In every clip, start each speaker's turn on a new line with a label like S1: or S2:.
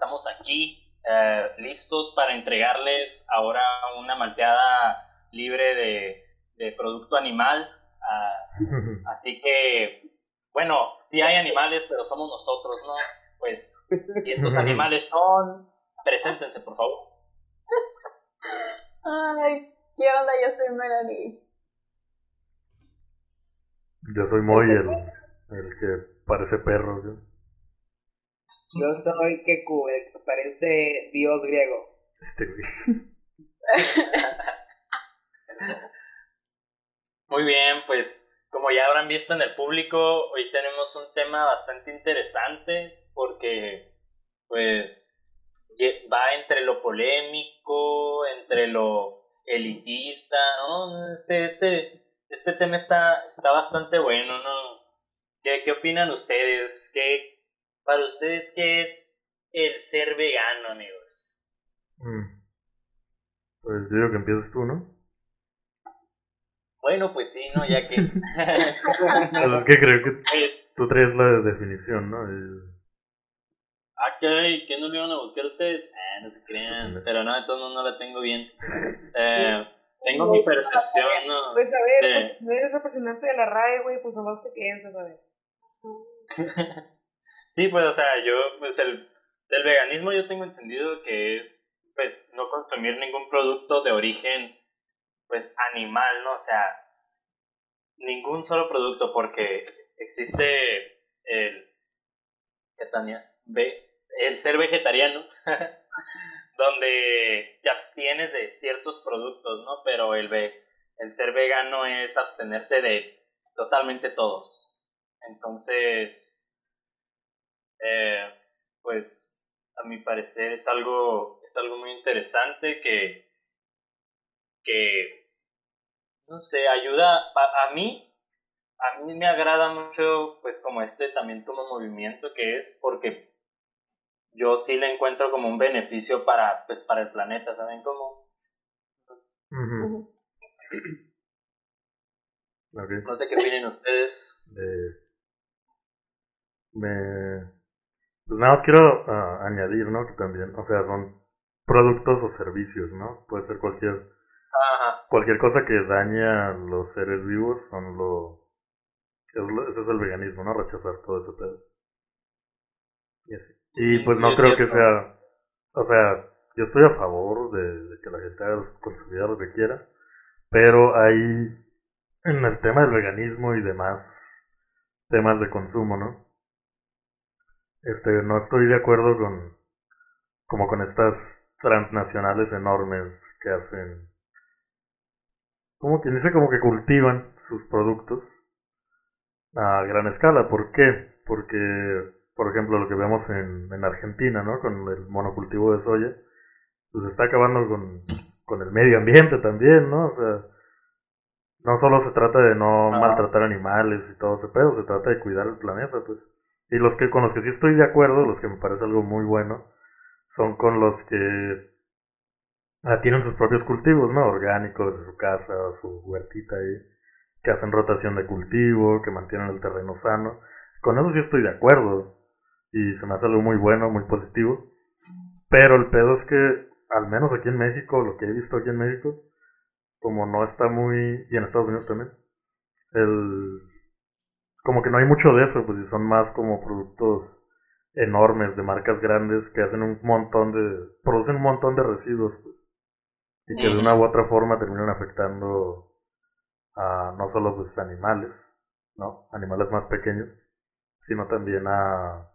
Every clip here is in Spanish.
S1: Estamos aquí eh, listos para entregarles ahora una malteada libre de, producto animal. Ah, así que, bueno, sí hay animales, pero somos nosotros, ¿no? Pues, y estos animales son... Preséntense, por favor.
S2: Ay, ¿qué onda? Yo soy Melanie.
S3: Yo soy Moy, el, el que parece perro.
S4: Yo soy Keku, el que parece dios griego.
S3: Este güey.
S1: Muy bien, pues como ya habrán visto en el público, hoy tenemos un tema bastante interesante porque pues va entre lo polémico, entre lo elitista, ¿no? Este, este, este tema está, está bastante bueno, ¿no? ¿Qué, qué opinan ustedes? ¿Qué, para ustedes, qué es el ser vegano, amigos?
S3: Mm. Pues digo que empieces tú, ¿no?
S1: Bueno, pues sí, ¿no? Ya que...
S3: pues es que creo que tú traes la definición, ¿no?
S1: Ah, ¿qué? ¿Qué no le iban a buscar ustedes? Ah, no se crean. Pero no, entonces no la tengo bien. Eh, tengo mi percepción, ¿no?
S4: Pues a ver, pues no eres representante de la RAE, güey, pues nomás te piensas, a ver.
S1: sí, pues, o sea, yo, pues el, del veganismo yo tengo entendido que es, pues, no consumir ningún producto de origen, pues, animal, ¿no? O sea, ningún solo producto, porque existe el, el ser vegetariano, donde te abstienes de ciertos productos, ¿no? Pero el, el ser vegano es abstenerse de totalmente todos. Entonces, eh, pues a mi parecer es algo, es algo muy interesante que, que, no sé, ayuda a, mí, a mí me agrada mucho, pues como este también como movimiento que es porque yo sí le encuentro como un beneficio para, pues para el planeta, ¿saben cómo? No sé qué opinen ustedes.
S3: Me... Pues nada más quiero ah, añadir, ¿no? Que también, o sea, son productos o servicios, ¿no? Puede ser cualquier... Cualquier cosa que dañe a los seres vivos son lo... ese es el veganismo, ¿no? Rechazar todo ese pedo. Y, así. y pues no creo que sea... O sea, yo estoy a favor de, que la gente haga consumir lo que quiera, pero hay en el tema del veganismo y demás temas de consumo, ¿no? Este, no estoy de acuerdo con, como con estas transnacionales enormes que hacen, como quien dice, como que cultivan sus productos a gran escala. ¿Por qué? Porque, por ejemplo, lo que vemos en, en Argentina, ¿no? Con el monocultivo de soya, pues está acabando con, con el medio ambiente también, ¿no? O sea, no solo se trata de no maltratar animales y todo ese pedo, se trata de cuidar el planeta, pues. Y los que con los que sí estoy de acuerdo, los que me parece algo muy bueno, son con los que ah, tienen sus propios cultivos, ¿no? Orgánicos de su casa, su huertita ahí, que hacen rotación de cultivo, que mantienen el terreno sano. Con eso sí estoy de acuerdo. Y se me hace algo muy bueno, muy positivo. Pero el pedo es que, al menos aquí en México, lo que he visto aquí en México, como no está muy. y en Estados Unidos también, el como que no hay mucho de eso, pues si son más como productos enormes de marcas grandes que hacen un montón de, producen un montón de residuos, pues, y que de una u otra forma terminan afectando a no solo pues animales, ¿no? Animales más pequeños, sino también a,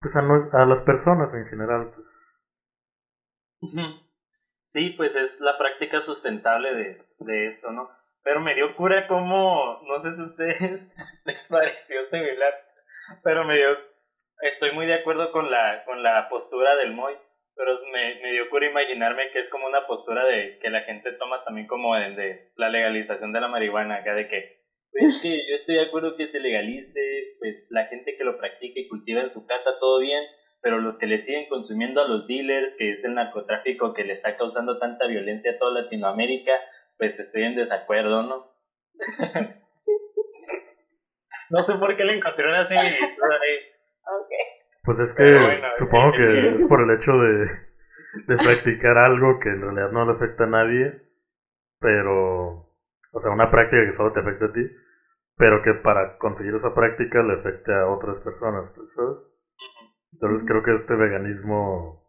S3: pues a, a las personas en general, pues.
S1: Sí, pues es la práctica sustentable de, de esto, ¿no? Pero me dio cura como, no sé si a ustedes les pareció similar, pero me dio, estoy muy de acuerdo con la, con la postura del Moy, pero me, me dio cura imaginarme que es como una postura de que la gente toma también como de, la legalización de la marihuana, acá de que, pues que yo estoy de acuerdo que se legalice, pues la gente que lo practica y cultiva en su casa, todo bien, pero los que le siguen consumiendo a los dealers, que es el narcotráfico que le está causando tanta violencia a toda Latinoamérica, pues estoy en desacuerdo, ¿no? No sé por qué le encontré una similitud ahí.
S2: Ok.
S3: Pues es que supongo que es por el hecho de, de practicar algo que en realidad no le afecta a nadie, pero, o sea, una práctica que solo te afecta a ti, pero que para conseguir esa práctica le afecte a otras personas, pues, ¿sabes? Entonces creo que este veganismo,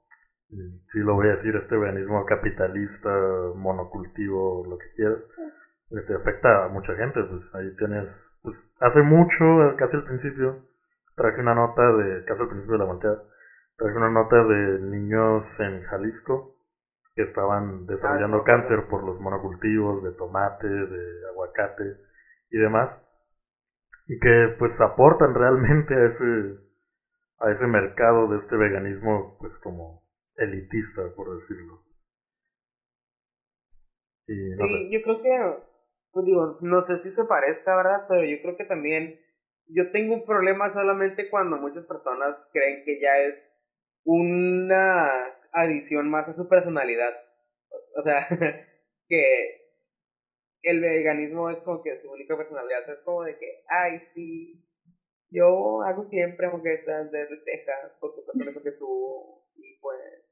S3: sí lo voy a decir, este veganismo capitalista, monocultivo, lo que quieras, este, afecta a mucha gente, pues ahí tienes, pues hace mucho, casi al principio, traje una nota de, casi al principio de la volteada, traje una nota de niños en Jalisco que estaban desarrollando ah, cáncer por los monocultivos de tomate, de aguacate y demás, y que pues aportan realmente a ese, a ese mercado de este veganismo pues como elitista, por decirlo.
S4: Y no sí, yo creo que pues digo, no sé si se parezca, ¿verdad? Pero yo creo que también yo tengo un problema solamente cuando muchas personas creen que ya es una adición más a su personalidad. O sea, que el veganismo es como que su única personalidad. es como de que, ay, sí, yo hago siempre hamburguesas de Texas porque pues mejor que tú. Y pues,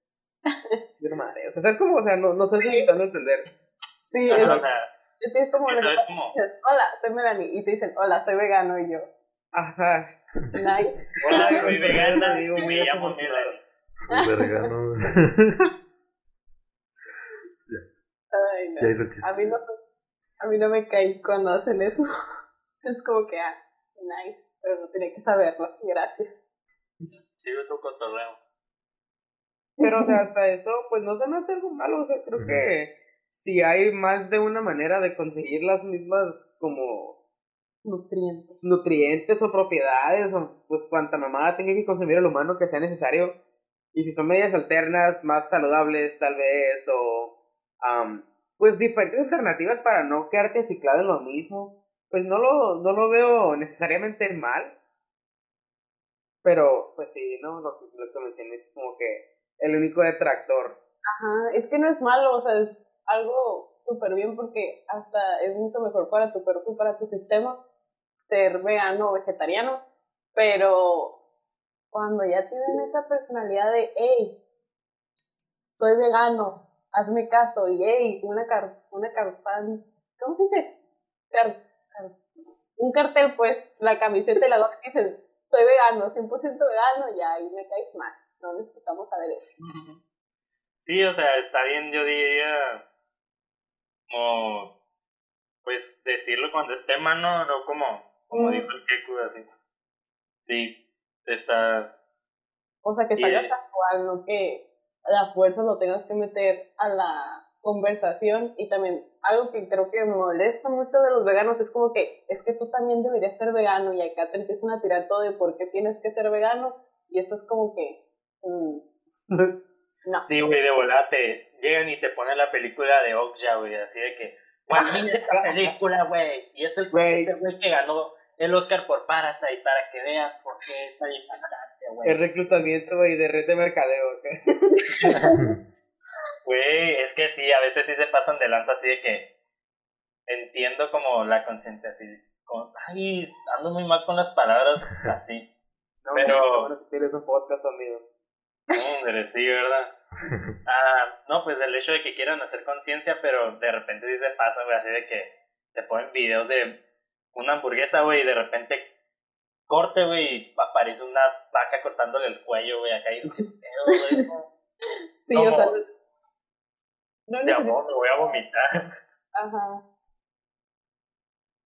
S4: no madre. O sea, es como, o sea, no, no sé si están a entender.
S2: Sí, es, es, es como, hola, soy Melanie, y te dicen, hola, soy vegano, y yo.
S4: Ajá.
S2: Nice.
S1: Hola, soy vegana, digo, me llamo Melanie.
S3: Soy vegano.
S2: Ay, no. A mí no, a mí no me cae cuando hacen eso. Es como que, ah, nice, pero no tiene que saberlo. Gracias.
S1: Sigue tu cotorreo.
S4: Pero, o sea, hasta eso, pues no se me hace algo malo. O sea, creo que si hay más de una manera de conseguir las mismas como
S2: nutrientes
S4: nutrientes o propiedades o pues cuanta mamada tenga que consumir el humano que sea necesario y si son medias alternas más saludables tal vez o pues diferentes alternativas para no quedarte ciclado en lo mismo pues no lo no lo veo necesariamente mal pero pues sí no lo, lo que mencioné es como que el único detractor
S2: ajá es que no es malo o sea es algo súper bien porque hasta es mucho mejor para tu cuerpo y para tu sistema ser vegano o vegetariano, pero cuando ya tienen esa personalidad de, hey, soy vegano, hazme caso, y hey, una, car una carpan, ¿cómo se dice? un cartel, pues, la camiseta y la gorra dicen, soy vegano, 100% vegano, y ahí me caes mal, no necesitamos saber eso.
S1: Sí, o sea, está bien, yo diría, como, pues, decirlo cuando esté mano, no como, como dijo el Keku, así. Sí, está...
S2: O sea, que salga casual, no que la fuerza lo tengas que meter a la conversación y también algo que creo que molesta mucho de los veganos es como que es que tú también deberías ser vegano y acá te empiezan a tirar todo de por qué tienes que ser vegano y eso es como que mm,
S1: no. Sí, güey, de volate llegan y te ponen la película de Okja, güey, así de que, güey, mira esta película, güey, y es el güey que ganó el Oscar por Parasite para que veas por qué está impactante, güey.
S4: El reclutamiento, güey, de red de mercadeo,
S1: Güey, es que sí, a veces sí se pasan de lanza así de que entiendo como la consciente así, como, ay, ando muy mal con las palabras así.
S4: No, pero... tienes un podcast, amigo.
S1: Hombre, sí, ¿verdad? Ah, no, pues el hecho de que quieran hacer conciencia, pero de repente sí se pasa, güey, así de que te ponen videos de una hamburguesa, güey, y de repente corte, güey, y aparece una vaca cortándole el cuello, güey, acá y sí,
S2: o sea,
S1: no de amor, me voy a vomitar.
S2: Ajá.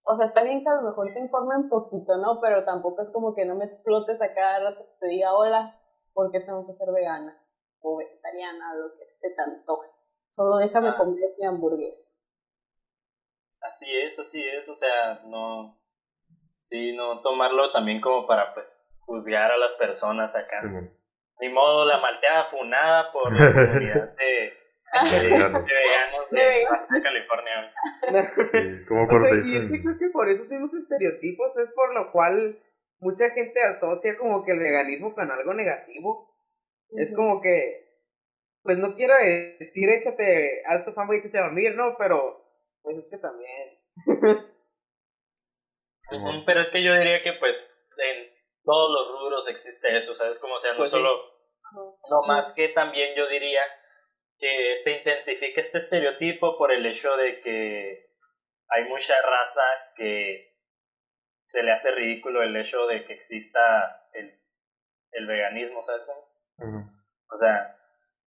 S2: O sea, está bien que a lo mejor te informen poquito, ¿no? Pero tampoco es como que no me explotes a cada rato que te diga hola, porque tengo que ser vegana o vegetariana, lo que se te antoje. Solo déjame ah. comer mi hamburguesa.
S1: Así es, así es, o sea, no, sí, no tomarlo también como para, pues, juzgar a las personas acá. Ni modo, la malteada funada por la comunidad de, de, veganos de, California.
S3: Sí, como
S4: o sea, y es que creo que por esos mismos estereotipos es por lo cual mucha gente asocia como que el veganismo con algo negativo. Es como que, pues no quiero decir échate, haz tu fama y échate a dormir, ¿no? Pero, pues es que también.
S1: Pero es que yo diría que pues en todos los rubros existe eso, ¿sabes? Como sea, no pues solo, no más que también yo diría que se intensifica este estereotipo por el hecho de que hay mucha raza que se le hace ridículo el hecho de que exista el, el veganismo, ¿sabes? O sea,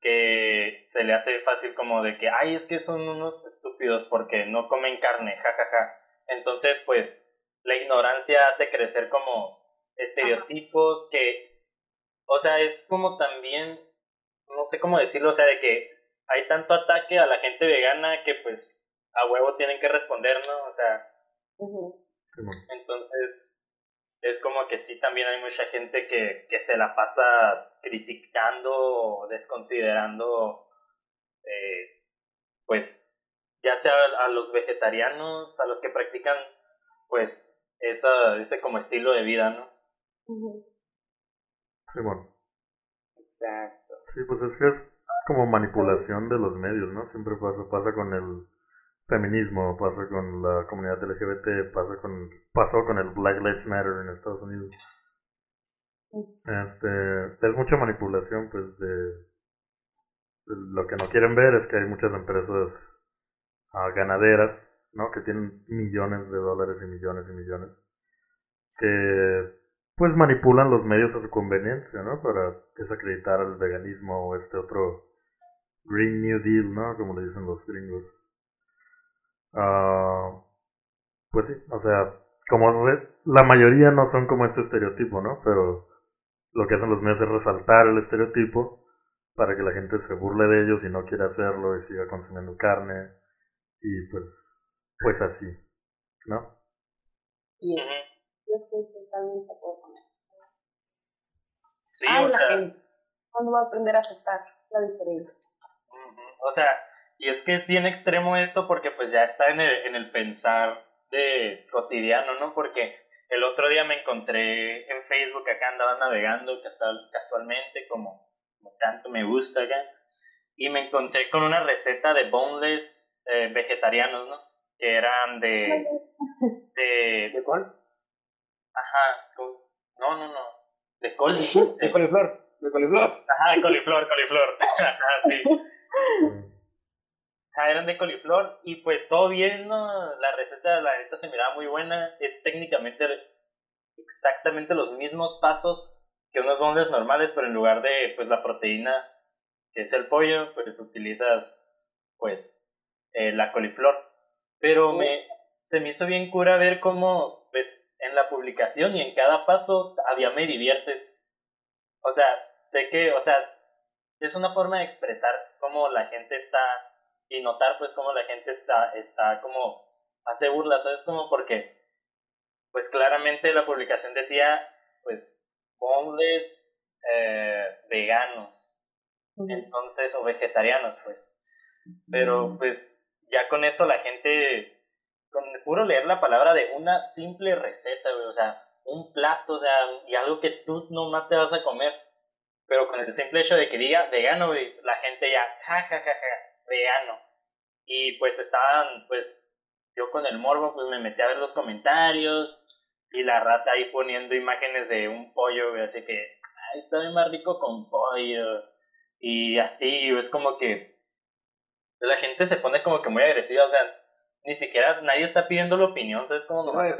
S1: que se le hace fácil como de que, ay, es que son unos estúpidos porque no comen carne, jajaja. Ja, ja. Entonces, pues, la ignorancia hace crecer como estereotipos que, o sea, es como también, no sé cómo decirlo, o sea, de que hay tanto ataque a la gente vegana que pues a huevo tienen que responder, ¿no? O sea, entonces es como que sí también hay mucha gente que, que se la pasa criticando o desconsiderando, eh, pues, ya sea a los vegetarianos, a los que practican, pues, esa, ese como estilo de vida, ¿no?
S3: Sí, bueno.
S4: Exacto.
S3: Sí, pues es que es como manipulación de los medios, ¿no? Siempre pasa, pasa con el feminismo, pasa con la comunidad LGBT, pasa con, pasó con el Black Lives Matter en Estados Unidos. Este, es mucha manipulación, pues, de, lo que no quieren ver es que hay muchas empresas ah, ganaderas, ¿no? Que tienen millones de dólares y millones y millones, que pues manipulan los medios a su conveniencia, ¿no? Para desacreditar el veganismo o este otro Green New Deal, ¿no? Como le dicen los gringos. Uh, pues sí, o sea, como la mayoría no son como este estereotipo, ¿no? Pero lo que hacen los medios es resaltar el estereotipo para que la gente se burle de ellos y no quiera hacerlo y siga consumiendo carne. Y pues, pues así, ¿no?
S2: Y yo estoy totalmente de acuerdo con eso.
S1: Sí, o
S2: la gente, ¿cuándo va a aprender a aceptar la diferencia?
S1: O sea, y es que es bien extremo esto porque pues ya está en el, en el pensar de cotidiano, ¿no? Porque el otro día me encontré en Facebook, acá andaba navegando casual, casualmente, como, como, tanto me gusta acá, y me encontré con una receta de boneless eh, vegetarianos, ¿no? Que eran de... ¿De,
S4: ¿De cuál?
S1: Ajá, no, no, no, de col.
S4: De coliflor, de coliflor.
S1: Ajá, de coliflor, coliflor. Ajá, sí. Ah, eran de coliflor y pues todo bien, ¿no? La receta, la neta, se miraba muy buena. Es técnicamente exactamente los mismos pasos que unos bondes normales, pero en lugar de pues la proteína que es el pollo, pues utilizas pues eh, la coliflor. Pero me, se me hizo bien cura ver cómo pues en la publicación y en cada paso había me diviertes. O sea, sé que, o sea, es una forma de expresar cómo la gente está y notar pues cómo la gente está, está como hace burlas, ¿sabes? Como porque pues claramente la publicación decía pues boneless eh, veganos, entonces, o vegetarianos pues. Pero pues ya con eso la gente, con puro leer la palabra de una simple receta, o sea, un plato, o sea, y algo que tú nomás te vas a comer, pero con el simple hecho de que diga vegano, la gente ya, ja, ja, ja, ja, vegano. Y pues estaban, pues yo con el morbo, pues me metí a ver los comentarios y la raza ahí poniendo imágenes de un pollo, así que, ay, sabe más rico con pollo. Y así, es como que la gente se pone como que muy agresiva, o sea, ni siquiera nadie está pidiendo la opinión, ¿sabes? Como nomás.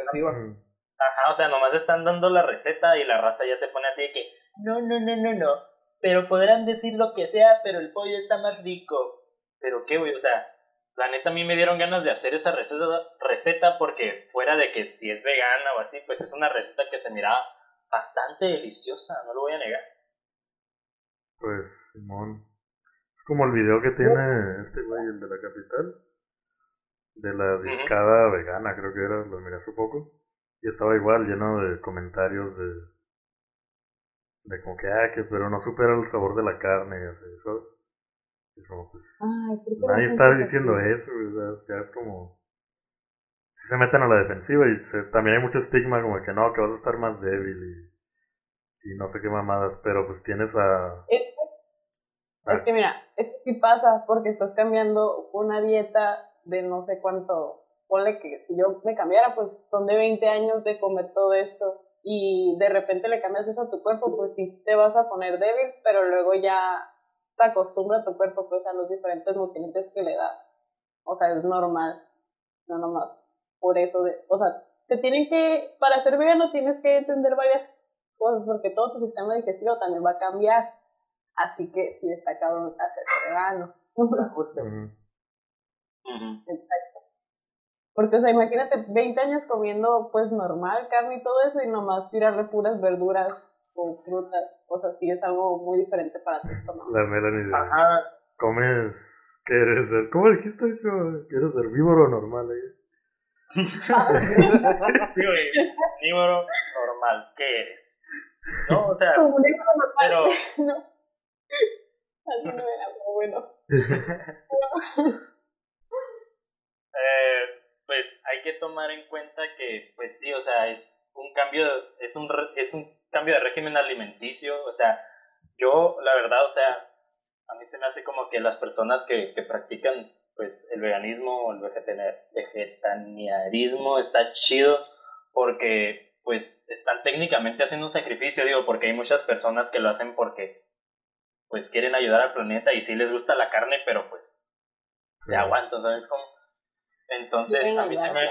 S1: Ajá, o sea, nomás están dando la receta y la raza ya se pone así de que, no, no, no, no, no, pero podrán decir lo que sea, pero el pollo está más rico. Pero qué, güey, o sea, la neta a mí me dieron ganas de hacer esa receta, receta porque fuera de que si es vegana o así, pues es una receta que se miraba bastante deliciosa, no lo voy a negar.
S3: Pues, Simón. Es como el video que tiene este güey, el de la capital. De la discada vegana, creo que era, lo miré hace poco. Y estaba igual, lleno de comentarios de. De como que, ah, que pero no supera el sabor de la carne y así, pues, nadie está diciendo eso, Ya es como. Si se meten a la defensiva y también hay mucho estigma como que no, que vas a estar más débil y, y no sé qué mamadas, pero pues tienes a.
S2: Es, que mira, es que pasa porque estás cambiando una dieta de no sé cuánto ponle que si yo me cambiara, pues son de 20 años de comer todo esto y de repente le cambias eso a tu cuerpo, pues sí te vas a poner débil, pero luego ya se acostumbra tu cuerpo pues a los diferentes nutrientes que le das. O sea, es normal, no nomás por eso, de, o sea, se tienen que, para ser vegano tienes que entender varias cosas porque todo tu sistema digestivo también va a cambiar. Así que sí está cabrón hacerse vegano. Exacto. Porque, o sea, imagínate 20 años comiendo, pues, normal, carne y todo eso, y nomás tirarle puras verduras o frutas. O sea, sí es algo muy diferente para tu estómago.
S3: La Melanie. Ajá. Comes. ¿Qué eres? ¿Cómo dijiste eso? ¿Quieres herbívoro normal? Eh?
S1: herbívoro normal, ¿qué eres? No, o sea. Pero. no. Así no era, pero bueno. eh, pues hay que tomar en cuenta que, pues sí, o sea, es un cambio, es un, es un cambio de régimen alimenticio, o sea, yo, la verdad, o sea, a mí se me hace como que las personas que, que practican, pues, el veganismo o el vegetarianismo está chido porque, pues, están técnicamente haciendo un sacrificio, digo, porque hay muchas personas que lo hacen porque, pues, quieren ayudar al planeta y sí les gusta la carne, pero, pues, se aguanta, ¿sabes cómo? Entonces, a mí, se me,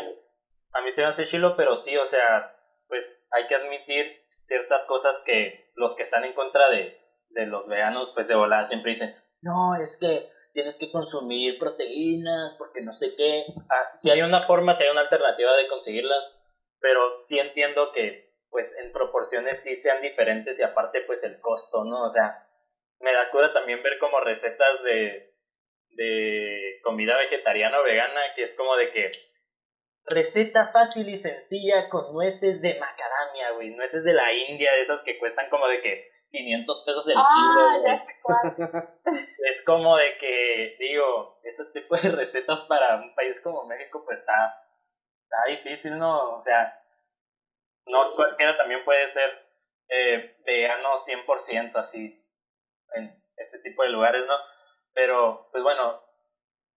S1: a mí se me hace chilo, pero sí, o sea, pues hay que admitir ciertas cosas que los que están en contra de, de los veganos, pues de volada siempre dicen, no, es que tienes que consumir proteínas porque no sé qué. Ah, si hay una forma, si hay una alternativa de conseguirlas, pero sí entiendo que pues en proporciones sí sean diferentes y aparte pues el costo, ¿no? O sea, me da cura también ver como recetas de, de comida vegetariana o vegana, que es como de que receta fácil y sencilla con nueces de macadamia, güey, nueces de la India, de esas que cuestan como de que 500 pesos el ah, kilo. Es como de que, digo, ese tipo de recetas para un país como México, pues está, está difícil, ¿no? O sea, no cualquiera también puede ser eh, vegano 100% así en este tipo de lugares, ¿no? Pero, pues bueno,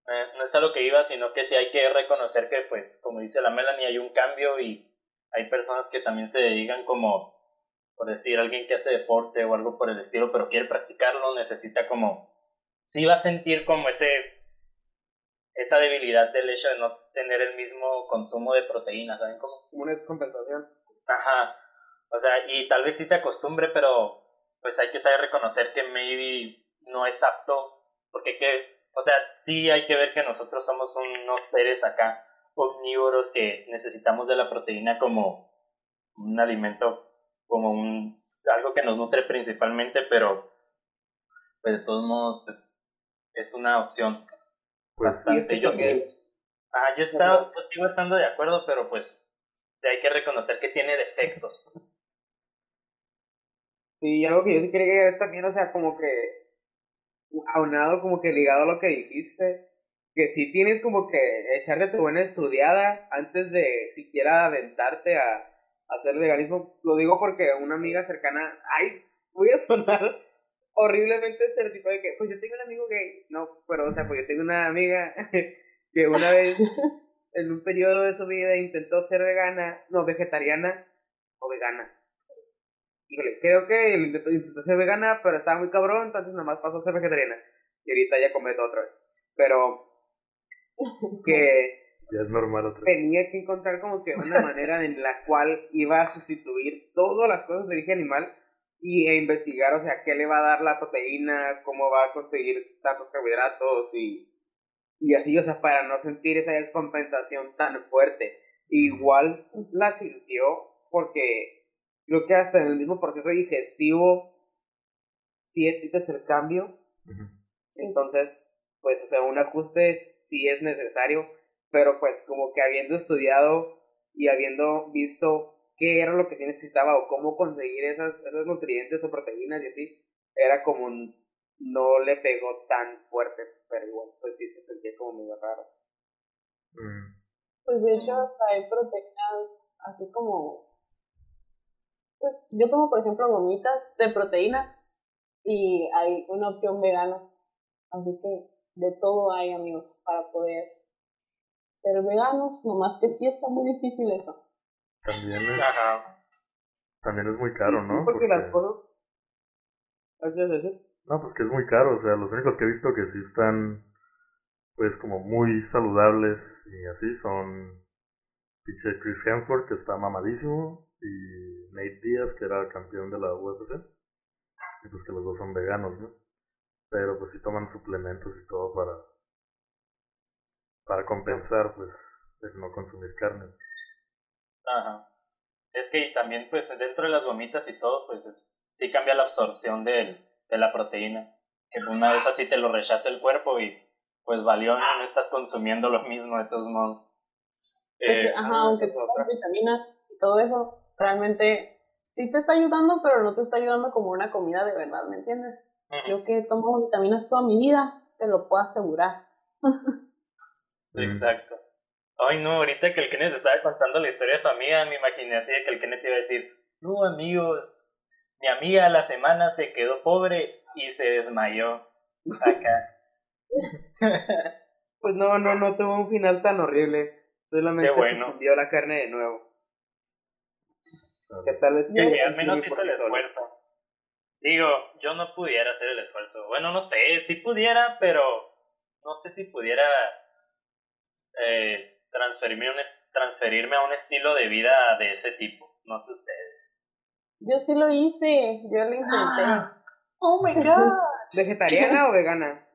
S1: eh, no es a lo que iba, sino que sí hay que reconocer que, pues, como dice la Melanie, hay un cambio y hay personas que también se dedican como, por decir, alguien que hace deporte o algo por el estilo, pero quiere practicarlo, necesita como, sí va a sentir como ese, esa debilidad del hecho de no tener el mismo consumo de proteínas, ¿saben cómo?
S4: Como una compensación.
S1: Ajá, o sea, y tal vez sí se acostumbre, pero pues hay que saber reconocer que maybe no es apto, porque que, o sea, sí hay que ver que nosotros somos unos seres acá omnívoros que necesitamos de la proteína como un alimento, como un algo que nos nutre principalmente, pero pues de todos modos pues es una opción pues bastante. yo, ah, yo estaba, pues sigo estando de acuerdo, pero pues sí hay que reconocer que tiene defectos.
S4: Sí, algo que yo sí quería es también, o sea, como que aunado como que ligado a lo que dijiste, que si tienes como que echarte tu buena estudiada antes de siquiera aventarte a, hacer veganismo. Lo digo porque una amiga cercana, ay, voy a sonar horriblemente estereotipo de que, pues yo tengo un amigo gay. No, pero o sea, pues yo tengo una amiga que una vez en un periodo de su vida intentó ser vegana, no, vegetariana o vegana híjole, creo que intentó, intentó, ser vegana, pero estaba muy cabrón, entonces nada más pasó a ser vegetariana. Y ahorita ya come todo otra vez. Pero que
S3: ya es normal otra
S4: vez. Tenía que encontrar como que una manera en la cual iba a sustituir todas las cosas de origen animal y e investigar, o sea, qué le va a dar la proteína, cómo va a conseguir tantos carbohidratos y, y así, o sea, para no sentir esa descompensación tan fuerte. Igual la sintió porque creo que hasta en el mismo proceso digestivo sientes el cambio. Entonces, pues, o sea, un ajuste sí es necesario, pero pues como que habiendo estudiado y habiendo visto qué era lo que sí necesitaba o cómo conseguir esas, esos nutrientes o proteínas y así, era como no le pegó tan fuerte, pero igual, pues sí se sentía como medio raro.
S2: Mm. Pues de hecho hay proteínas así como pues yo tomo, por ejemplo, gomitas de proteína y hay una opción vegana. Así que de todo hay, amigos, para poder ser veganos, nomás que sí está muy difícil eso.
S3: También es, también es muy caro, ¿no?
S4: porque, las cosas... decir?
S3: No, pues que es muy caro, o sea, los únicos que he visto que sí están, pues, como muy saludables y así son pinche Chris Hemsworth, que está mamadísimo, y Nate Diaz, que era campeón de la UFC. Y pues que los dos son veganos, ¿no? Pero pues sí toman suplementos y todo para, para compensar, pues, el no consumir carne.
S1: Ajá. Es que también, pues, dentro de las gomitas y todo, pues, es, sí cambia la absorción del, de la proteína. Que una vez así te lo rechaza el cuerpo y, pues, valió, no estás consumiendo lo mismo de todos modos.
S2: Eh, ajá, aunque tengas vitaminas y todo eso, realmente sí te está ayudando, pero no te está ayudando como una comida de verdad, ¿me entiendes? Yo que tomo vitaminas toda mi vida, te lo puedo asegurar.
S1: Exacto. Ay, no, ahorita que el Kenneth estaba contando la historia de su amiga, me imaginé así de que el Kenneth iba a decir, no, amigos, mi amiga a la semana se quedó pobre y se desmayó acá.
S4: pues no, no, no tuvo un final tan horrible. Solamente se fundió la carne de nuevo.
S1: ¿Qué tal es que al menos hizo el esfuerzo. Digo, yo no pudiera hacer el esfuerzo. Bueno, no sé, si pudiera, pero no sé si pudiera eh, transferirme, un, transferirme a un estilo de vida de ese tipo. No sé ustedes.
S2: Yo sí lo hice, yo lo intenté. oh my god.
S4: ¿Vegetariana o vegana?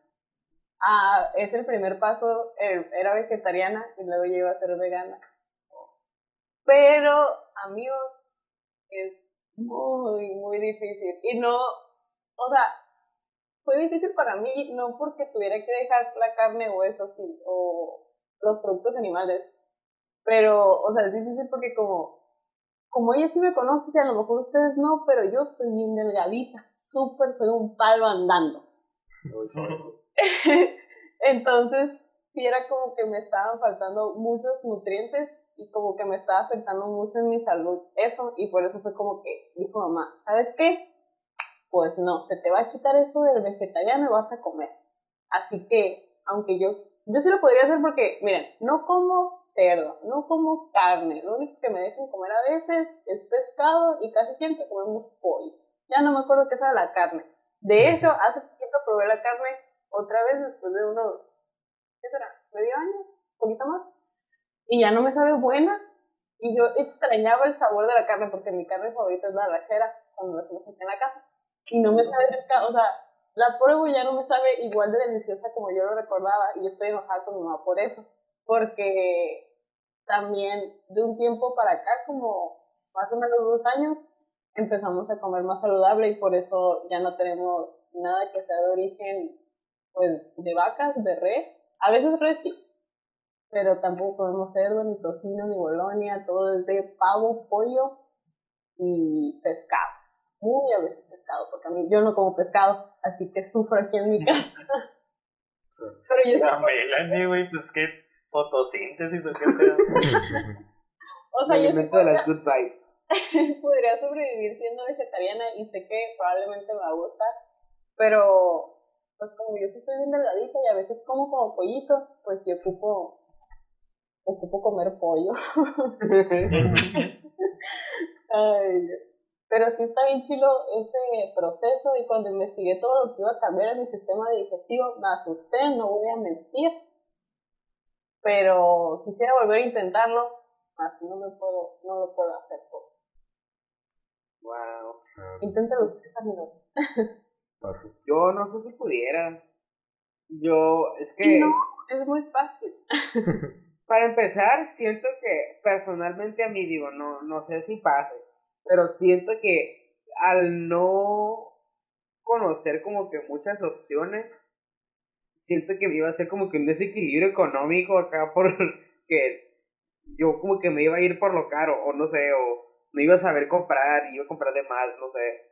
S2: Ah, es el primer paso, er, era vegetariana y luego llego a ser vegana. Pero, amigos, es muy, muy difícil. Y no, o sea, fue difícil para mí, no porque tuviera que dejar la carne o eso, sí, o los productos animales, pero, o sea, es difícil porque como, como ella sí me conoce, y a lo mejor ustedes no, pero yo estoy bien delgadita, súper, soy un palo andando. Entonces, sí era como que me estaban faltando muchos nutrientes y como que me estaba afectando mucho en mi salud eso y por eso fue como que dijo mamá, ¿sabes qué? Pues no, se te va a quitar eso del vegetariano y vas a comer. Así que, aunque yo, yo sí lo podría hacer porque, miren, no como cerdo, no como carne, lo único que me dejan comer a veces es pescado y casi siempre comemos pollo. Ya no me acuerdo qué era la carne. De hecho, hace poquito probé la carne otra vez después de unos, ¿qué será? ¿Medio año? ¿Un poquito más? Y ya no me sabe buena. Y yo extrañaba el sabor de la carne porque mi carne favorita es la rachera cuando la hacemos aquí en la casa. Y no me sabe rica, o sea, la pruebo y ya no me sabe igual de deliciosa como yo lo recordaba. Y yo estoy enojada con mi mamá por eso. Porque también de un tiempo para acá, como más o menos dos años, empezamos a comer más saludable y por eso ya no tenemos nada que sea de origen pues de vacas, de res. A veces res sí, pero tampoco comemos cerdo, ni tocino, ni bolonia, todo es de pavo, pollo y pescado. Muy a veces pescado, porque a mí yo no como pescado, así que sufro aquí en mi casa.
S1: pero yo... La Melanie, güey, pues qué fotosíntesis o qué
S2: O sea, yo...
S4: de las good vibes.
S2: podría sobrevivir siendo vegetariana y sé que probablemente me va a gustar, pero pues como yo sí soy bien delgadita y a veces como como pollito, pues sí ocupo ocupo comer pollo. pero sí está bien chilo ese proceso y cuando investigué todo lo que iba a cambiar en mi sistema digestivo, me asusté, no voy a mentir. Pero quisiera volver a intentarlo, más que no me puedo, no lo puedo hacer. Pues.
S4: Wow.
S2: Inténtalo usted
S4: Yo no sé si pudiera. Yo, es que.
S2: No, es muy fácil.
S4: Para empezar, siento que personalmente a mí digo, no, no sé si pase, pero siento que al no conocer como que muchas opciones, siento que me iba a ser como que un desequilibrio económico acá porque yo como que me iba a ir por lo caro, o no sé, o no iba a saber comprar, iba a comprar de más, no sé.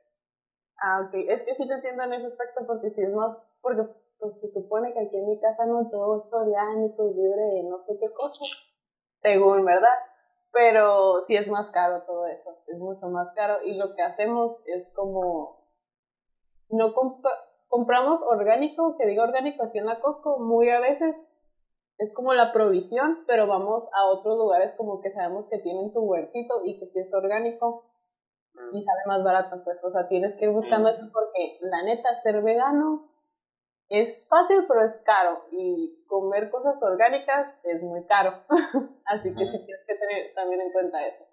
S2: Ah, ok, es que sí te entiendo en ese aspecto porque si es más, porque pues se supone que aquí en mi casa no todo es orgánico y libre de no sé qué cosa, según, ¿verdad? Pero sí es más caro todo eso, es mucho más caro y lo que hacemos es como, no compramos orgánico, que diga orgánico así en la Costco, muy a veces, es como la provisión, pero vamos a otros lugares como que sabemos que tienen su huertito y que si es orgánico y sale más barato, pues, o sea, tienes que ir buscando eso porque la neta, ser vegano es fácil, pero es caro y comer cosas orgánicas es muy caro, así que sí tienes que tener también en cuenta eso.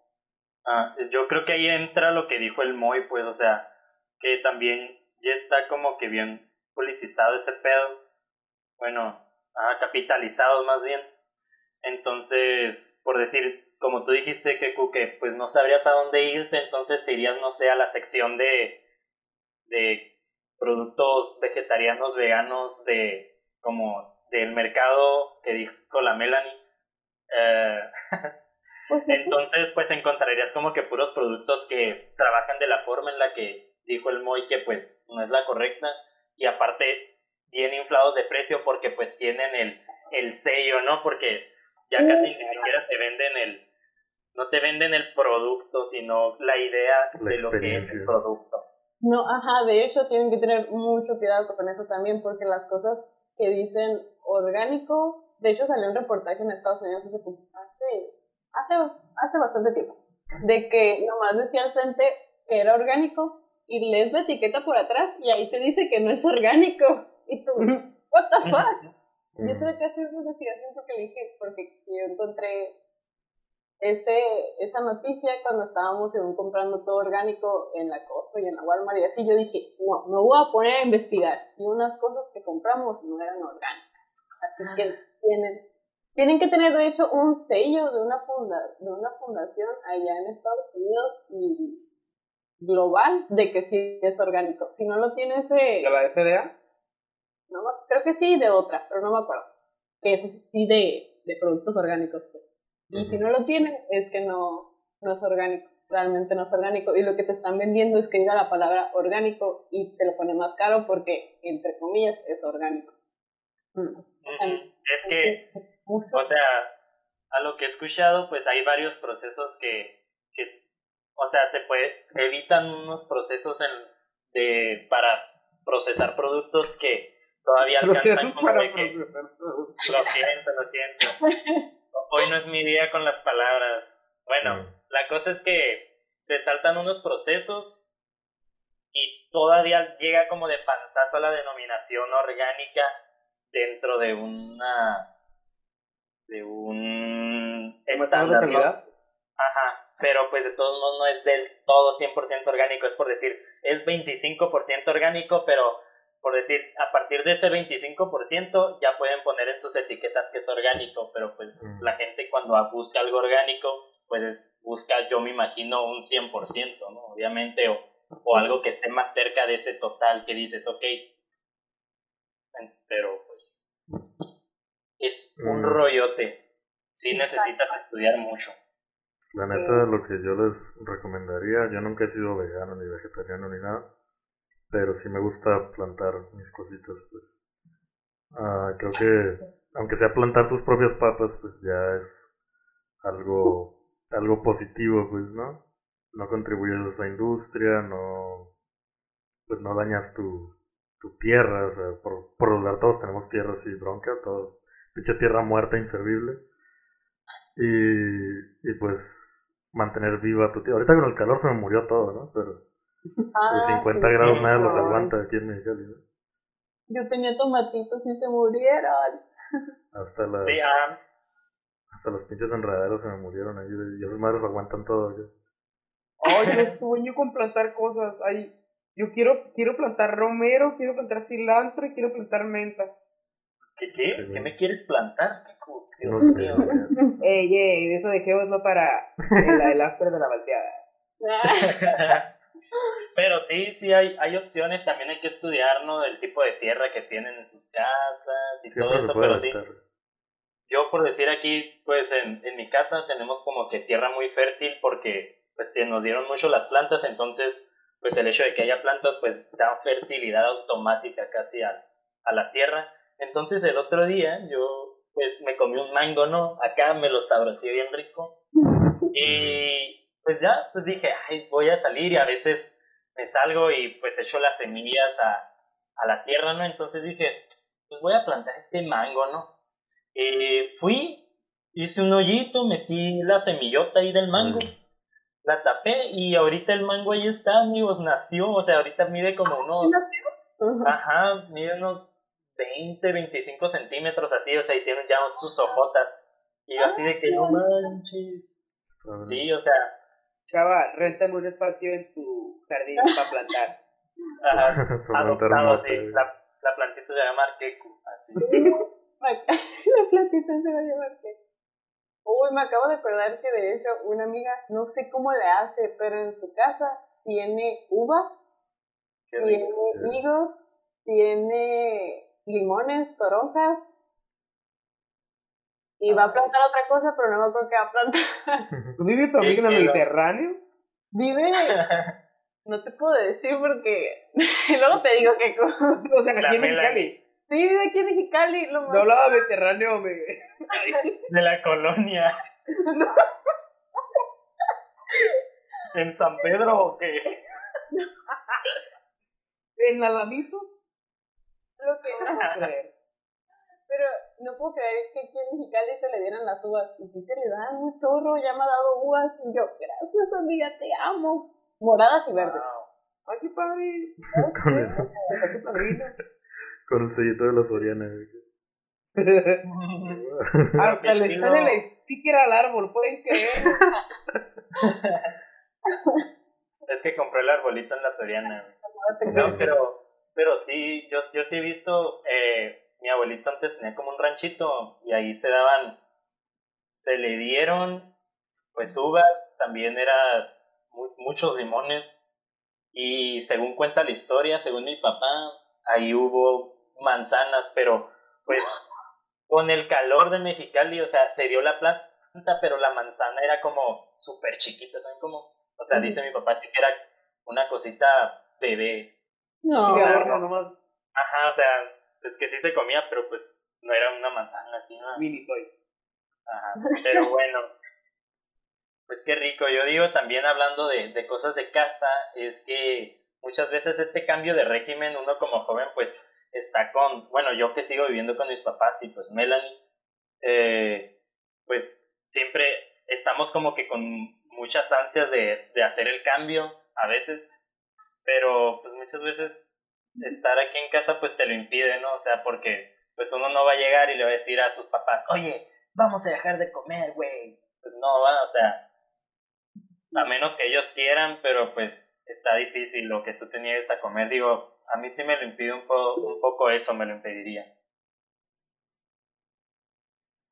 S1: Ah, yo creo que ahí entra lo que dijo el Moy, pues, o sea, que también ya está como que bien politizado ese pedo, bueno, ah, capitalizado más bien. Entonces, por decir, como tú dijiste, que que pues no sabrías a dónde irte, entonces te irías, no sé, a la sección de, de productos vegetarianos, veganos, de como del mercado que dijo la Melanie. Eh, Entonces, pues encontrarías como que puros productos que trabajan de la forma en la que dijo el Moy que pues no es la correcta y aparte bien inflados de precio porque pues tienen el, el sello, ¿no? Porque ya casi ni siquiera te venden el, no te venden el producto, sino la idea de lo que es el producto.
S2: No, ajá, de hecho tienen que tener mucho cuidado con eso también porque las cosas que dicen orgánico, de hecho salió un reportaje en Estados Unidos hace, hace hace, bastante tiempo, de que nomás decía al frente que era orgánico y lees la etiqueta por atrás y ahí te dice que no es orgánico. Y tú, what the fuck? Yo tuve que hacer una investigación porque le dije, porque yo encontré ese, esa noticia cuando estábamos comprando todo orgánico en la Costco y en la Walmart y así yo dije, no, me voy a poner a investigar. Y unas cosas que compramos no eran orgánicas. Así que tienen tienen que tener, de hecho, un sello de una, funda de una fundación allá en Estados Unidos y global de que sí es orgánico. Si no lo tiene ese...
S4: ¿De la FDA?
S2: No, creo que sí, de otra, pero no me acuerdo. Que es sí de, de productos orgánicos. Pues. Y si no lo tiene, es que no, no es orgánico. Realmente no es orgánico. Y lo que te están vendiendo es que diga la palabra orgánico y te lo pone más caro porque, entre comillas, es orgánico.
S1: Es que o sea, a lo que he escuchado, pues hay varios procesos que, que o sea, se puede, evitan unos procesos en, de, para procesar productos que todavía alcanzan como de que, Lo siento, lo siento. Hoy no es mi día con las palabras. Bueno, mm. la cosa es que se saltan unos procesos y todavía llega como de panzazo a la denominación orgánica dentro de una de un estándar. Ajá, pero pues de todos modos no es del todo 100% orgánico, es por decir, es 25% orgánico, pero por decir, a partir de ese 25% ya pueden poner en sus etiquetas que es orgánico, pero pues mm. la gente cuando busca algo orgánico, pues busca, yo me imagino, un 100%, ¿no? Obviamente, o, o algo que esté más cerca de ese total que dices, ok, pero pues es un mm. rollote. Sí necesitas estudiar mucho.
S3: La neta, lo que yo les recomendaría, yo nunca he sido vegano ni vegetariano ni nada, pero sí me gusta plantar mis cositas, pues. Ah, creo que, aunque sea plantar tus propias papas, pues ya es algo, algo positivo, pues, ¿no? No contribuyes a esa industria, no, pues no dañas tu, tu tierra, o sea, por, por lo todos tenemos tierra así bronca, todo Dicha tierra muerta, inservible. Y, y pues mantener viva tu tierra. Ahorita con el calor se me murió todo, ¿no? Pero ah, 50 grados nada los aguanta aquí en Mexicali.
S2: Yo tenía tomatitos y se murieron.
S3: Hasta las...
S1: Ah.
S3: Hasta los pinches enredaderos se me murieron ahí. Y esas madres aguantan todo.
S4: Ay, yo sueño con plantar cosas. Ay, yo quiero, quiero plantar romero, quiero plantar cilantro y quiero plantar menta.
S1: ¿Qué qué? ¿Qué me quieres plantar? Dios mío.
S4: Ey, ey, eso dejémoslo para el, el after de la balteada.
S1: Pero sí, sí hay, hay opciones, también hay que estudiar, ¿no? El tipo de tierra que tienen en sus casas y todo eso, pero sí. Yo por decir aquí, pues en, en mi casa tenemos como que tierra muy fértil porque pues nos dieron mucho las plantas, entonces pues el hecho de que haya plantas pues da fertilidad automática casi a, a la tierra entonces el otro día yo pues me comí un mango, ¿no? Acá me lo sabrosí bien rico. Y pues ya, pues dije, ay, voy a salir y a veces me salgo y pues echo las semillas a, a la tierra, ¿no? Entonces dije, pues voy a plantar este mango, ¿no? Eh, fui, hice un hoyito, metí la semillota ahí del mango, la tapé y ahorita el mango ahí está, amigos, nació, o sea, ahorita mide como unos... Ajá, mide unos 20, 25 centímetros así, o sea, y tiene ya sus hojotas. Y yo así de que no manches. Sí, o sea.
S4: Chava, réntame un espacio en tu jardín para plantar.
S1: Ajá, adoptado, sí. La, la plantita se llama Arquecu, así.
S2: la plantita se va a llamar Arquecu. Uy, me acabo de acordar que de hecho una amiga, no sé cómo le hace, pero en su casa tiene uvas, tiene higos, tiene limones, toronjas. Y va a plantar otra cosa, pero no me acuerdo qué va a plantar.
S4: ¿Vive tu amiga en el Mediterráneo?
S2: Vive. No te puedo decir porque. Luego te digo que.
S4: o sea, aquí en Mexicali.
S2: Sí, vive aquí en Mexicali. Lo
S4: más... No hablaba Mediterráneo, me...
S1: De la colonia. ¿En San Pedro o qué?
S4: ¿En Alamitos?
S2: Lo que no. Pero no puedo creer que aquí en Mexicali se le dieran las uvas. Y si se le dan un chorro, ya me ha dado uvas. Y yo, gracias amiga, te amo. Moradas y verdes.
S4: Ay, qué padre.
S3: Con eso. Con el sellito de la Soriana.
S4: Hasta le sale el sticker al árbol, pueden creer.
S1: es que compré el arbolito en la Soriana. No, pero pero sí, yo, yo sí he visto, eh, abuelito antes tenía como un ranchito y ahí se daban, se le dieron pues uvas, también era muchos limones. Y según cuenta la historia, según mi papá, ahí hubo manzanas, pero pues con el calor de Mexicali, o sea, se dio la planta, pero la manzana era como súper chiquita, ¿saben cómo? O sea, dice mi papá, sí que era una cosita bebé,
S2: no,
S1: Ajá, o sea, es que sí se comía, pero pues no era una manzana así, ¿no?
S4: Mini toy.
S1: Ajá, pero bueno. Pues qué rico. Yo digo también hablando de, de cosas de casa, es que muchas veces este cambio de régimen, uno como joven, pues está con, bueno, yo que sigo viviendo con mis papás y pues Melanie, eh, pues siempre estamos como que con muchas ansias de, de hacer el cambio a veces pero pues muchas veces estar aquí en casa pues te lo impide, ¿no? O sea, porque pues uno no va a llegar y le va a decir a sus papás, oye, vamos a dejar de comer, güey. Pues no va, o sea, a menos que ellos quieran, pero pues está difícil lo que tú tenías a comer. Digo, a mí sí me lo impide un, un poco eso, me lo impediría.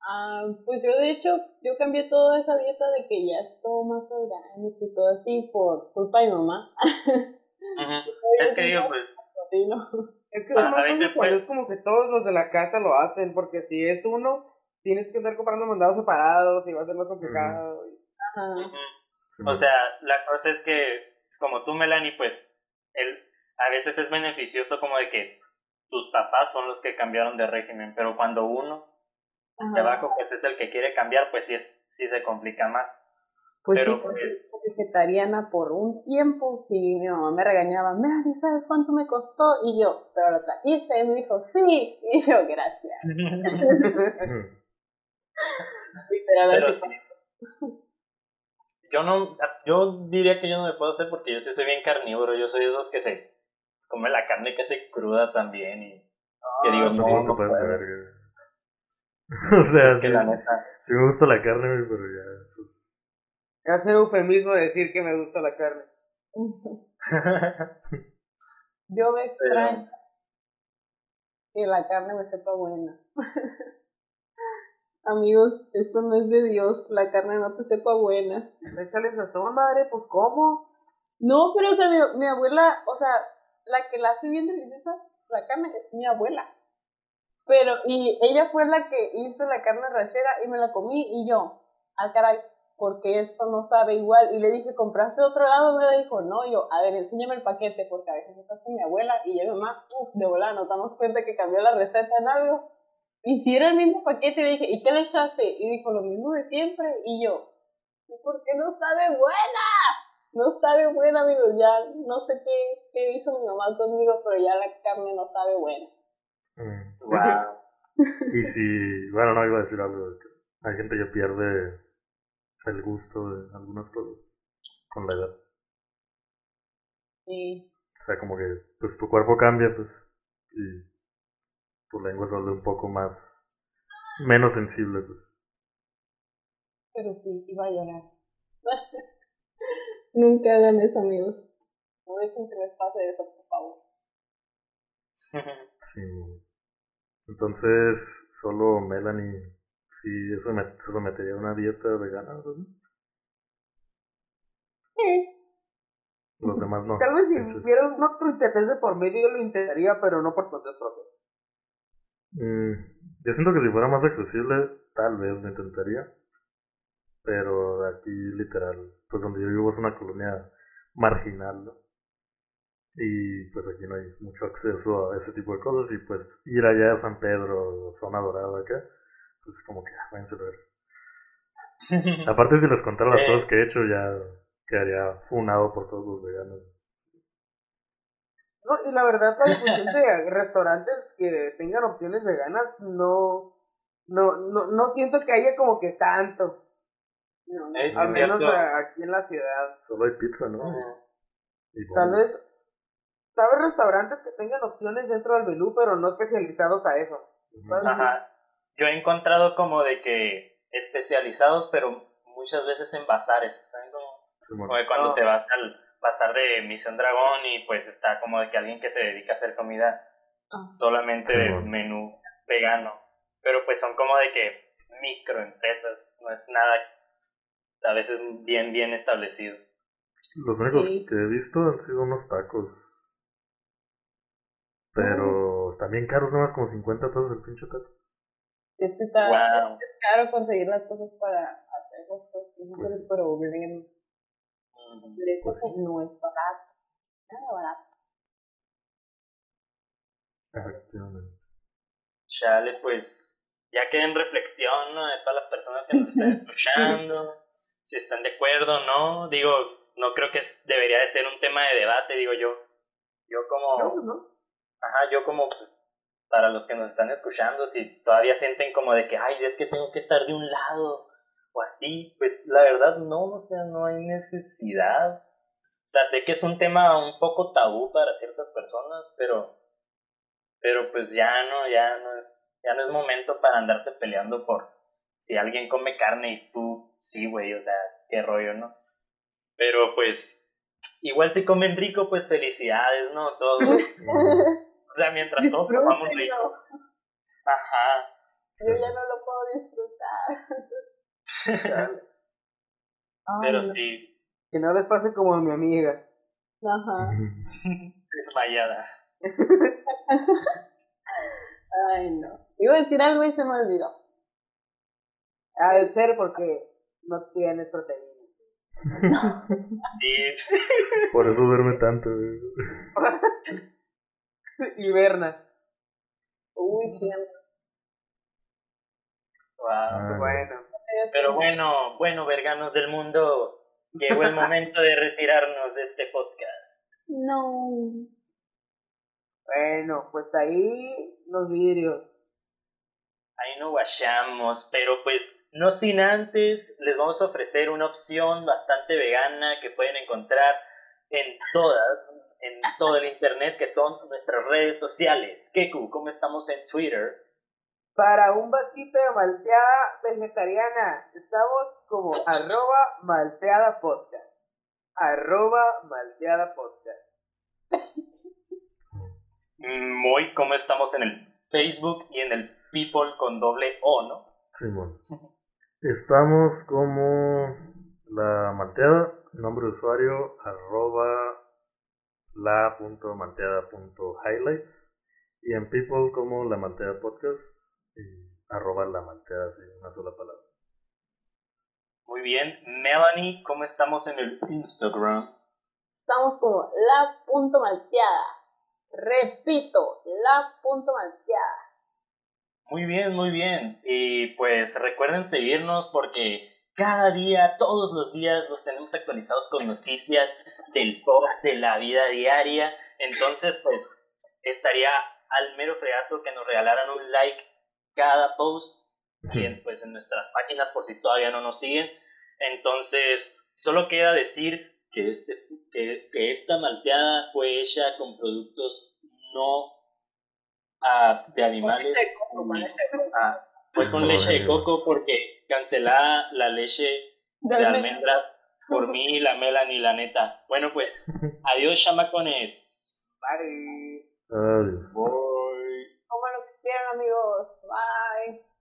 S2: Ah, pues yo de hecho, yo cambié toda esa dieta de que ya es todo más orgánico y todo así por culpa de mi mamá.
S1: Es que digo, pues.
S4: Es que es, pues es como que todos los de la casa lo hacen, porque si es uno, tienes que estar comprando mandados separados y va a ser más complicado.
S1: O sea, la cosa es que, como tú, Melanie, pues, el, a veces es beneficioso como de que tus papás son los que cambiaron de régimen, pero cuando uno de abajo pues es el que quiere cambiar, pues sí, es, sí se complica más.
S2: Pues sí, porque pues vegetariana por un tiempo, sí, mi mamá me regañaba, mira, ¿sabes cuánto me costó? Y yo, pero lo trajiste, y me dijo, sí, y yo, gracias.
S1: yo no, yo diría que yo no me puedo hacer porque yo sí soy bien carnívoro, yo soy de esos que se come la carne que se cruda también y que digo, no, no, puedo.
S3: o sea, es que la neta... sí me gusta la carne, pero ya...
S4: Hace eufemismo decir que me gusta la carne.
S2: Yo me extraño que la carne me sepa buena. Amigos, esto no es de Dios, que la carne no te sepa buena.
S4: ¿Me sales sazón, madre? Pues, ¿cómo?
S2: No, pero o sea, mi, mi, abuela, o sea, la que la hace bien deliciosa, la carne, es mi abuela. Pero, y ella fue la que hizo la carne rachera y me la comí y yo, ah, caray, porque esto no sabe igual. Y le dije, ¿compraste otro lado? Me dijo, no, yo, a ver, enséñame el paquete, porque a veces estás con mi abuela y yo mi mamá, uff, de volada, nos damos cuenta que cambió la receta en algo. Y si era el mismo paquete, le dije, ¿y qué le echaste? Y dijo, lo mismo de siempre. Y yo, ¿y por qué no sabe buena? No sabe buena, amigos, ya no sé qué, qué hizo mi mamá conmigo, pero ya la carne no sabe buena.
S1: Wow.
S3: y si, bueno, no iba a decir algo, hay gente que pierde el gusto de algunas cosas con la edad.
S2: Sí.
S3: O sea, como que pues tu cuerpo cambia, pues, y tu lengua se vuelve un poco más, menos sensible, pues.
S2: Pero sí, iba a llorar. Nunca hagan eso, amigos. No dejen que les pase eso, por favor.
S3: Sí. Entonces, solo Melanie, sí, eso me, se sometería a una dieta vegana, ¿no?
S2: Sí.
S3: Los demás no.
S4: Tal vez si hubiera un otro interés de por medio lo intentaría, pero no por cuenta propia.
S3: Mm, yo siento que si fuera más accesible, tal vez lo intentaría. Pero aquí, literal, pues donde yo vivo es una colonia marginal, ¿no? Y pues aquí no hay mucho acceso a ese tipo de cosas. Y pues ir allá a San Pedro, zona dorada acá, pues como que, ah, váyanse a ver. Aparte, si les contara las cosas que he hecho, ya quedaría funado por todos los veganos.
S4: No, y la verdad, la difusión de restaurantes que tengan opciones veganas, no, no, no, no siento que haya como que tanto.
S2: No, no.
S1: Es
S4: Al menos aquí en la ciudad.
S3: Solo hay pizza, ¿no? Y
S4: Tal vez, ¿sabes restaurantes que tengan opciones dentro del menú, pero no especializados a eso?
S1: Ajá. Yo he encontrado como de que especializados, pero muchas veces en bazares, ¿saben? Como,
S3: Sí, bueno.
S1: como de cuando
S4: No.
S1: te vas al bazar de Misión Dragón y pues está como de que alguien que se dedica a hacer comida
S2: Ah.
S1: solamente
S3: Sí,
S1: de
S3: bueno.
S1: menú vegano. Pero pues son como de que microempresas, no es nada a veces bien, bien establecido.
S3: Los únicos
S2: Sí.
S3: que he visto han sido unos tacos. Pero están bien caros, nomás como 50 pesos el pinche taco.
S2: Es que está
S1: Wow.
S2: es caro conseguir las cosas para hacerlo, pues, no
S3: Pues
S2: es
S3: sí.
S2: problema. De
S3: Pues sí.
S2: no es barato. Nada barato.
S3: Efectivamente.
S1: Chale, pues ya queda en reflexión, ¿no? De todas las personas que nos están escuchando, si están de acuerdo o no. Digo, no creo que es- debería de ser un tema de debate, digo yo. Yo como,
S4: No, no.
S1: ajá, yo como, pues, para los que nos están escuchando, si todavía sienten como de que, ay, es que tengo que estar de un lado o así, pues la verdad no, o sea, no hay necesidad. O sea, sé que es un tema un poco tabú para ciertas personas, pero pero pues ya no, ya no es, ya no es momento para andarse peleando por si alguien come carne y tú sí, güey, o sea, qué rollo, ¿no? Pero pues, igual si comen rico, pues felicidades, ¿no? Todos, o sea, mientras todos comamos rico. Ajá.
S2: Yo ya no lo puedo disfrutar.
S1: Pero sí,
S4: Que no les pase como a mi amiga.
S2: Ajá.
S1: desmayada.
S2: Ay, no. Iba a decir algo y se me olvidó.
S4: Ha de ser porque no tienes proteínas.
S1: Sí.
S3: Por eso duerme tanto. Güey.
S4: y Berna.
S2: Uy, tiempo.
S1: Wow.
S3: Ah,
S4: Bueno.
S1: Pero bueno, bueno, verganos del mundo, llegó el momento de retirarnos de este podcast.
S2: No.
S4: Bueno, pues ahí los vidrios.
S1: Ahí no guachamos, pero pues no sin antes les vamos a ofrecer una opción bastante vegana que pueden encontrar en todas, en todo el internet, que son nuestras redes sociales. Keku, ¿cómo estamos en Twitter?
S4: Para un vasito de malteada vegetariana, estamos como arroba malteada podcast. Arroba malteada podcast.
S1: Muy, ¿cómo estamos en el Facebook y en el People con doble O, ¿no?
S3: Simón. Estamos como la malteada, nombre de usuario, arroba la punto malteada punto highlights y en people como la malteada podcast y arroba la malteada, así, una sola palabra.
S1: Muy bien. Melanie, ¿cómo estamos en el Instagram?
S2: Estamos como la punto malteada. Repito, la punto malteada.
S1: Muy bien, muy bien. Y pues recuerden seguirnos porque cada día, todos los días, los tenemos actualizados con noticias del pop, de la vida diaria. Entonces, pues estaría al mero fregazo que nos regalaran un like cada post y en, pues en nuestras páginas por si todavía no nos siguen. Entonces, solo queda decir que, este, que, que esta malteada fue hecha con productos no ah, de animales. Ah, fue con leche de coco porque cancelada la leche de, almendras por mí, la Melanie, la neta. Bueno, pues, adiós, chamacones.
S2: Bye. Adiós. Bye. Como lo que quieran, amigos. Bye.